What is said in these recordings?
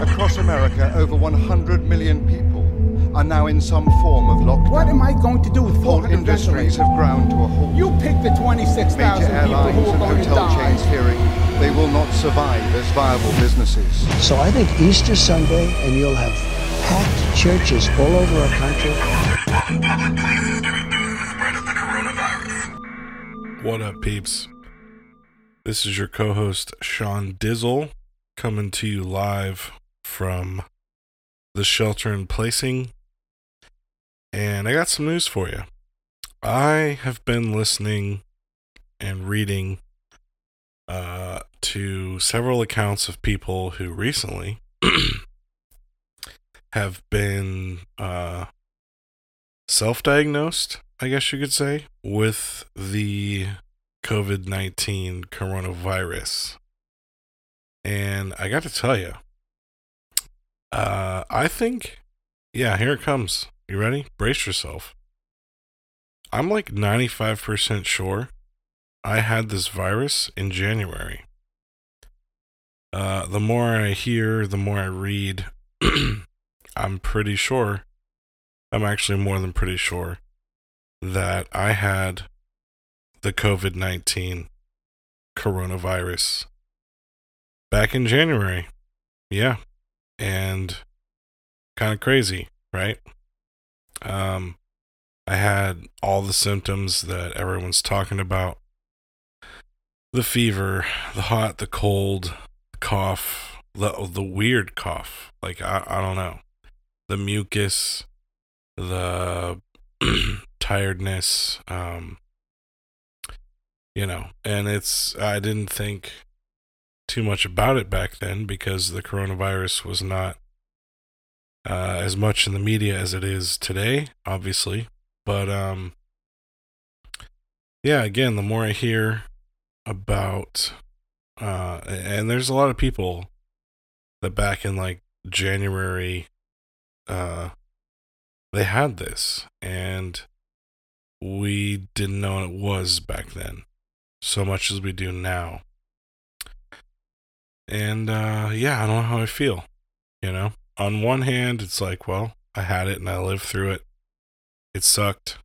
Across America, over 100 million people are now in some form of lockdown. What am I going to do with Whole 400 industries have ground to a halt. You pick the 26,000 people airlines who are and going to hotel die. chains fearing they will not survive as viable businesses. So I think Easter Sunday, and you'll have packed churches all over our country. Public places to reduce the spread of the coronavirus. What up, peeps? This is your co host, Sean Dizzle, coming to you live from the shelter in placing. And I got some news for you. I have been listening and reading uh, to several accounts of people who recently have been uh, self diagnosed, I guess you could say, with the COVID 19 coronavirus. And I got to tell you, uh, I think, yeah, here it comes. You ready? Brace yourself. I'm like 95% sure I had this virus in January. Uh, the more I hear, the more I read, I'm pretty sure, I'm actually more than pretty sure that I had the COVID 19 coronavirus back in January. Yeah. And kind of crazy, right? Um, I had all the symptoms that everyone's talking about the fever, the hot, the cold, the cough, the, the weird cough. Like, I, I don't know. The mucus, the tiredness, um, you know, and it's, I didn't think too much about it back then because the coronavirus was not uh, as much in the media as it is today, obviously. But, um, yeah, again, the more I hear about, uh, and there's a lot of people that back in like January, uh, they had this and we didn't know what it was back then so much as we do now. And uh yeah, I don't know how I feel. You know, on one hand, it's like, well, I had it and I lived through it. It sucked.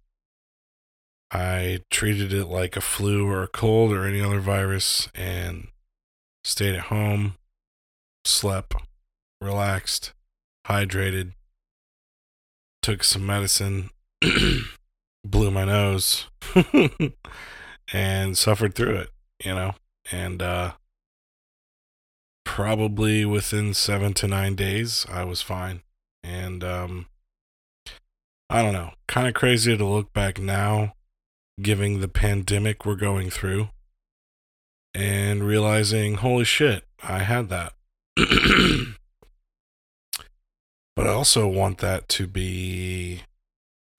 I treated it like a flu or a cold or any other virus and stayed at home, slept, relaxed, hydrated, took some medicine, blew my nose, and suffered through it, you know? And uh probably within 7 to 9 days I was fine. And um I don't know, kind of crazy to look back now giving the pandemic we're going through and realizing holy shit, I had that. but I also want that to be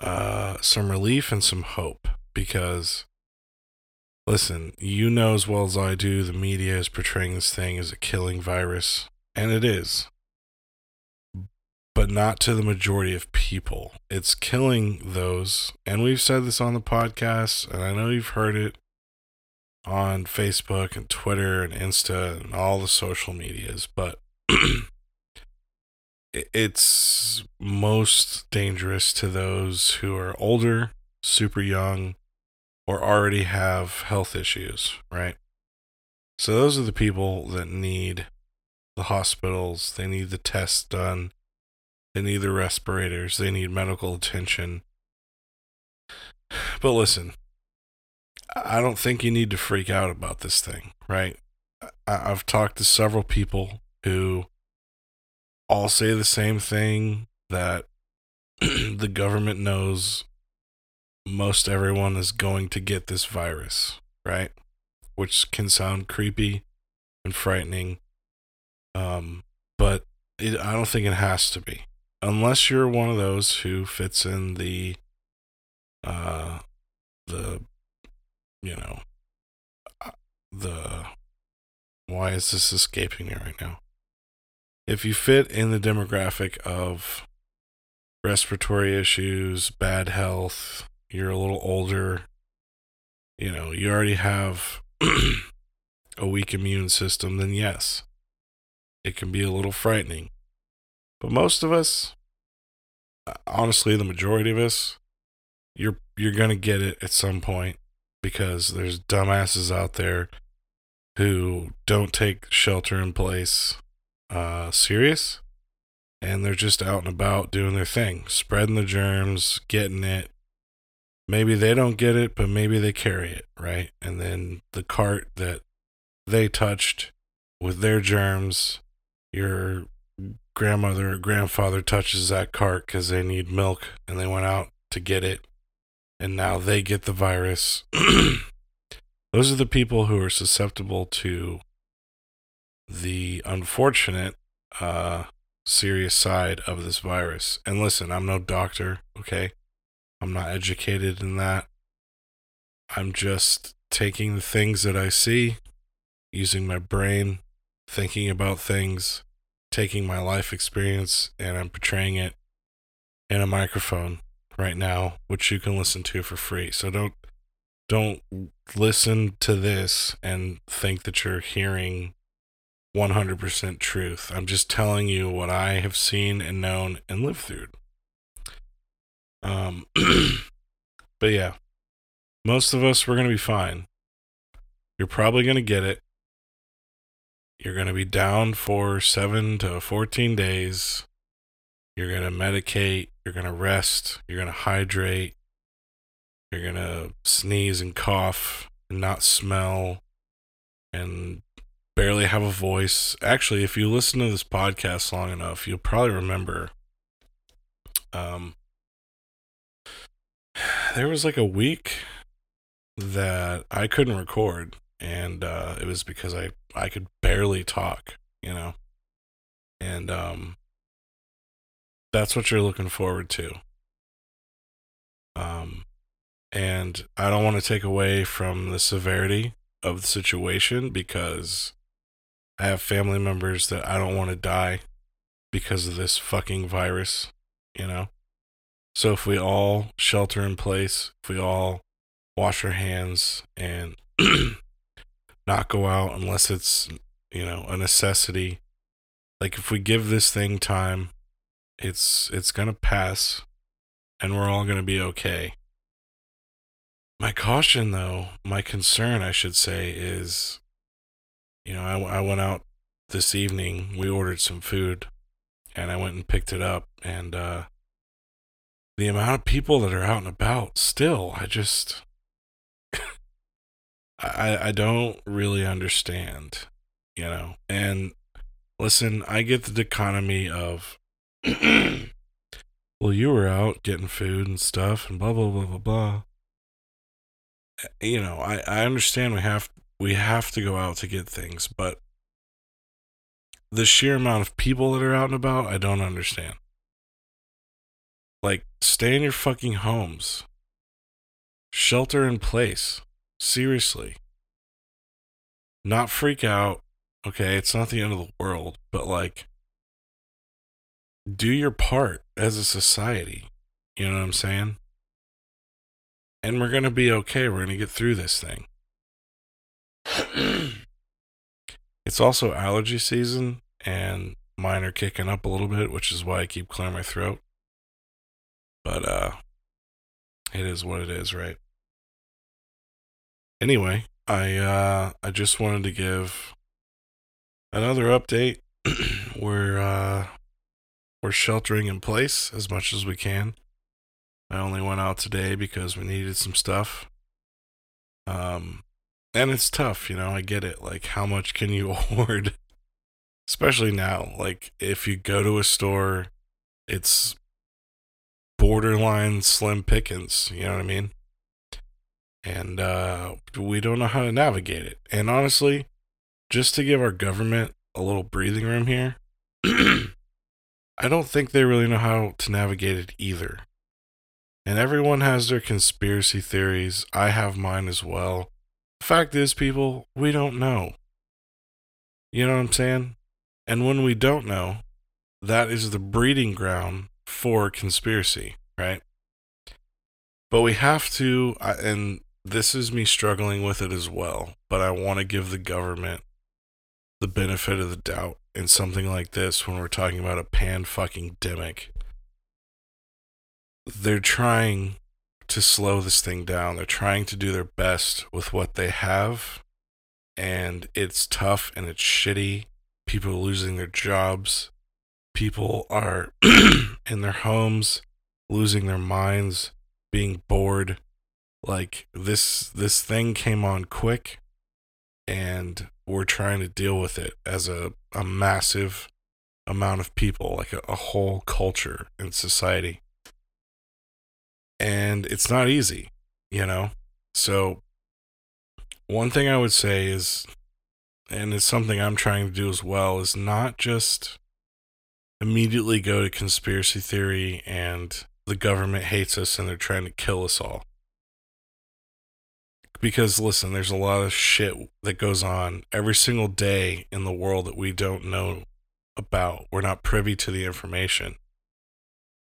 uh, some relief and some hope because, listen, you know as well as I do, the media is portraying this thing as a killing virus, and it is. But not to the majority of people. It's killing those, and we've said this on the podcast, and I know you've heard it on Facebook and Twitter and Insta and all the social medias, but it's most dangerous to those who are older, super young, or already have health issues, right? So those are the people that need the hospitals, they need the tests done, they need the respirators, they need medical attention. But listen, I don't think you need to freak out about this thing, right? I've talked to several people who all say the same thing that the government knows most everyone is going to get this virus, right? Which can sound creepy and frightening. Um, but it, I don't think it has to be. Unless you're one of those who fits in the uh the you know uh, the why is this escaping me right now? if you fit in the demographic of respiratory issues, bad health, you're a little older, you know, you already have a weak immune system, then yes, It can be a little frightening. But most of us, honestly, the majority of us, you're you're going to get it at some point because there's dumbasses out there who don't take shelter in place uh, serious and they're just out and about doing their thing, spreading the germs, getting it. Maybe they don't get it, but maybe they carry it, right? And then the cart that they touched with their germs, your grandmother or grandfather touches that cart because they need milk and they went out to get it. And now they get the virus. Those are the people who are susceptible to the unfortunate uh, serious side of this virus. And listen, I'm no doctor, okay? I'm not educated in that. I'm just taking the things that I see, using my brain, thinking about things, taking my life experience, and I'm portraying it in a microphone right now, which you can listen to for free. So don't don't listen to this and think that you're hearing 100% truth. I'm just telling you what I have seen and known and lived through. Um, but yeah, most of us, we're going to be fine. You're probably going to get it. You're going to be down for seven to 14 days. You're going to medicate. You're going to rest. You're going to hydrate. You're going to sneeze and cough and not smell and barely have a voice. Actually, if you listen to this podcast long enough, you'll probably remember um there was like a week that I couldn't record and uh it was because I I could barely talk, you know. And um that's what you're looking forward to. Um and I don't want to take away from the severity of the situation because I have family members that I don't want to die because of this fucking virus, you know? So if we all shelter in place, if we all wash our hands and not go out unless it's, you know, a necessity, like if we give this thing time, it's it's going to pass and we're all going to be okay. My caution though, my concern I should say is you know, I, I went out this evening. We ordered some food, and I went and picked it up. And uh, the amount of people that are out and about, still, I just, I I don't really understand, you know. And listen, I get the dichotomy of. well, you were out getting food and stuff, and blah blah blah blah blah. You know, I I understand we have we have to go out to get things, but the sheer amount of people that are out and about, I don't understand. Like, stay in your fucking homes. Shelter in place. Seriously. Not freak out. Okay, it's not the end of the world, but like, do your part as a society. You know what I'm saying? And we're going to be okay. We're going to get through this thing. it's also allergy season, and mine are kicking up a little bit, which is why I keep clearing my throat. But uh, it is what it is, right? Anyway, I uh, I just wanted to give another update. we're uh, we're sheltering in place as much as we can. I only went out today because we needed some stuff. Um, and it's tough, you know, I get it. Like, how much can you afford? Especially now. Like, if you go to a store, it's borderline slim pickings, you know what I mean? And uh, we don't know how to navigate it. And honestly, just to give our government a little breathing room here, I don't think they really know how to navigate it either. And everyone has their conspiracy theories. I have mine as well. Fact is, people, we don't know. You know what I'm saying? And when we don't know, that is the breeding ground for conspiracy, right? But we have to, and this is me struggling with it as well, but I want to give the government the benefit of the doubt in something like this when we're talking about a pan fucking demic. They're trying to slow this thing down. They're trying to do their best with what they have. And it's tough and it's shitty. People losing their jobs. People are in their homes, losing their minds, being bored. Like this this thing came on quick and we're trying to deal with it as a, a massive amount of people, like a, a whole culture and society. And it's not easy, you know? So, one thing I would say is, and it's something I'm trying to do as well, is not just immediately go to conspiracy theory and the government hates us and they're trying to kill us all because listen, there's a lot of shit that goes on every single day in the world that we don't know about. We're not privy to the information.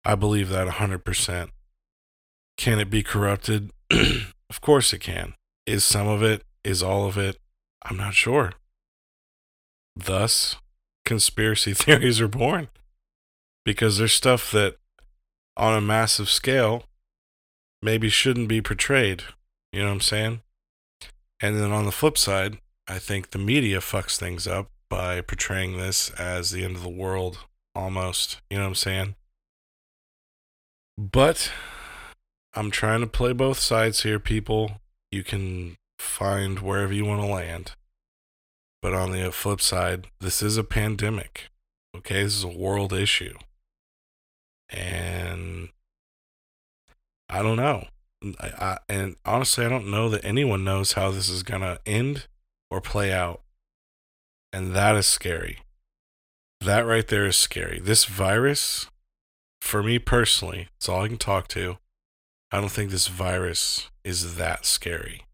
I believe that 100%. Can it be corrupted? of course it can. Is some of it? Is all of it? I'm not sure. Thus, conspiracy theories are born because there's stuff that on a massive scale maybe shouldn't be portrayed you know what I'm saying? And then on the flip side, I think the media fucks things up by portraying this as the end of the world almost. You know what I'm saying? But I'm trying to play both sides here, people. You can find wherever you want to land. But on the flip side, this is a pandemic. Okay, this is a world issue. And I don't know. I, I, and honestly, I don't know that anyone knows how this is going to end or play out. And that is scary. That right there is scary. This virus, for me personally, it's all I can talk to. I don't think this virus is that scary.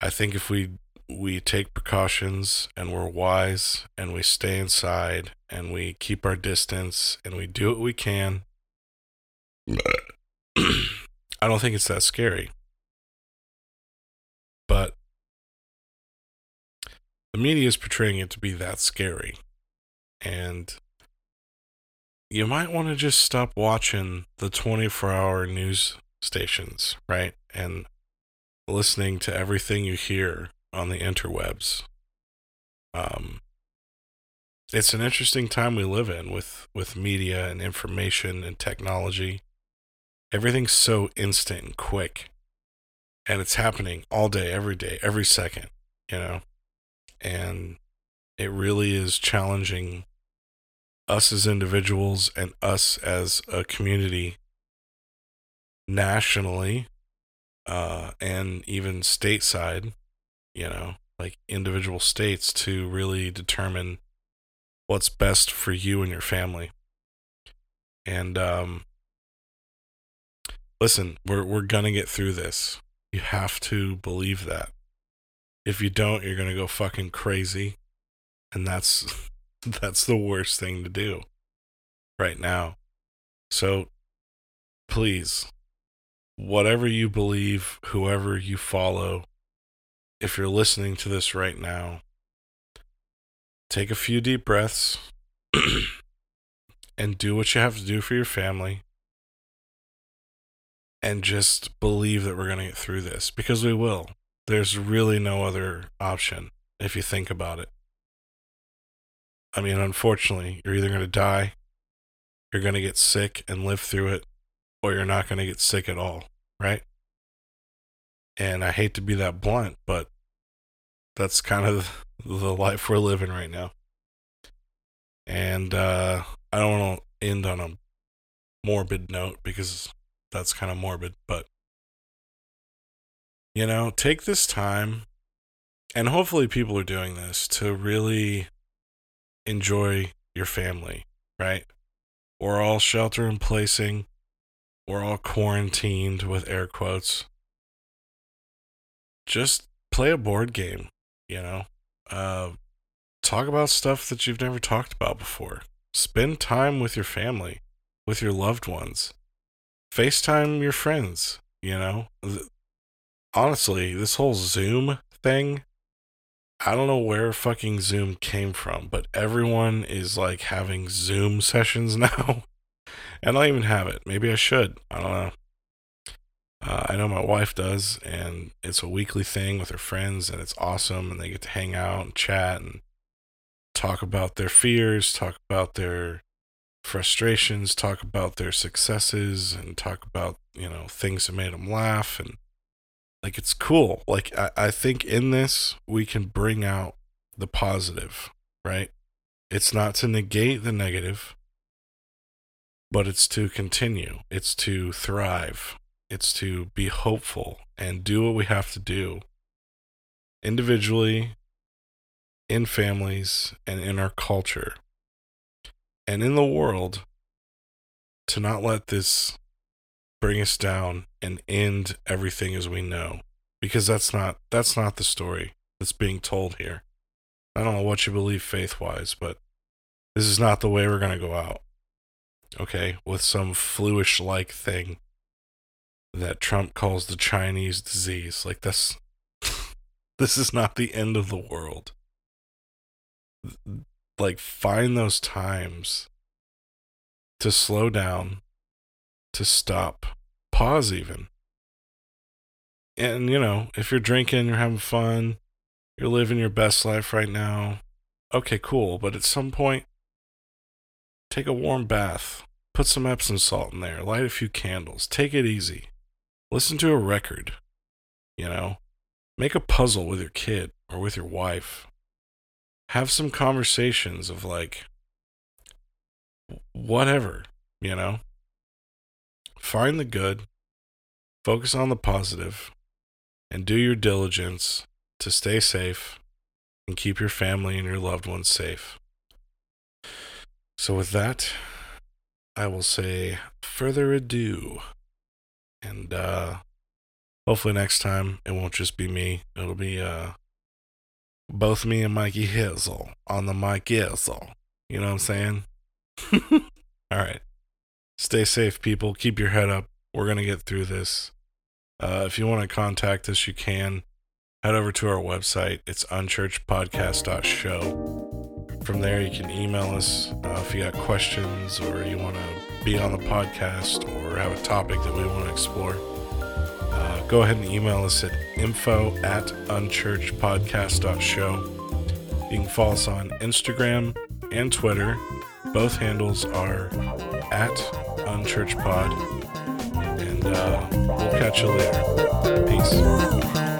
I think if we we take precautions and we're wise and we stay inside and we keep our distance and we do what we can I don't think it's that scary. But the media is portraying it to be that scary. And you might want to just stop watching the 24 hour news stations, right? And listening to everything you hear on the interwebs. Um, it's an interesting time we live in with, with media and information and technology everything's so instant and quick and it's happening all day every day every second you know and it really is challenging us as individuals and us as a community nationally uh, and even stateside you know like individual states to really determine what's best for you and your family and um listen, we're we're gonna get through this. You have to believe that. If you don't, you're gonna go fucking crazy. And that's that's the worst thing to do right now. So please, whatever you believe, whoever you follow, if you're listening to this right now, take a few deep breaths and do what you have to do for your family and just believe that we're going to get through this because we will. There's really no other option if you think about it. I mean, unfortunately, you're either going to die, you're going to get sick and live through it, or you're not going to get sick at all, right? And I hate to be that blunt, but that's kind of the life we're living right now. And uh, I don't want to end on a morbid note because that's kind of morbid, but you know, take this time and hopefully people are doing this to really enjoy your family, right? We're all shelter in placing. We're all quarantined with air quotes. Just play a board game, you know? Uh, talk about stuff that you've never talked about before. Spend time with your family, with your loved ones. FaceTime your friends, you know? Honestly, this whole Zoom thing, I don't know where fucking Zoom came from, but everyone is like having Zoom sessions now. and I don't even have it. Maybe I should. I don't know. Uh, I know my wife does, and it's a weekly thing with her friends, and it's awesome. And they get to hang out and chat and talk about their fears, talk about their frustrations, talk about their successes, and talk about, you know, things that made them laugh. And like, it's cool. Like, I, I think in this, we can bring out the positive, right? It's not to negate the negative, but it's to continue, it's to thrive, it's to be hopeful and do what we have to do individually, in families, and in our culture, and in the world to not let this bring us down and end everything as we know because that's not that's not the story that's being told here. I don't know what you believe faith wise but this is not the way we're going to go out okay with some fluish like thing that Trump calls the Chinese disease. Like this this is not the end of the world. Like find those times to slow down, to stop, pause even. And you know, if you're drinking, you're having fun, you're living your best life right now. Okay, cool, but at some point take a warm bath, put some Epsom salt in there, light a few candles, take it easy listen to a record, you know, make a puzzle with your kid or with your wife. Have some conversations of like, whatever, you know. Find the good, focus on the positive, and do your diligence to stay safe and keep your family and your loved ones safe. So, with that, I will say further ado. And uh hopefully next time it won't just be me. It'll be uh both me and Mikey Hizzle on the Mike Hizzle. You know what I'm saying? All right. Stay safe, people. Keep your head up. We're gonna get through this. Uh, if you want to contact us, you can head over to our website. It's unchurchpodcast.show. From there, you can email us uh, if you got questions or you want to be on the podcast or have a topic that we want to explore. Uh, go ahead and email us at info at unchurchpodcast.show. You can follow us on Instagram and Twitter. Both handles are at unchurchpod. And uh, we'll catch you later. Peace.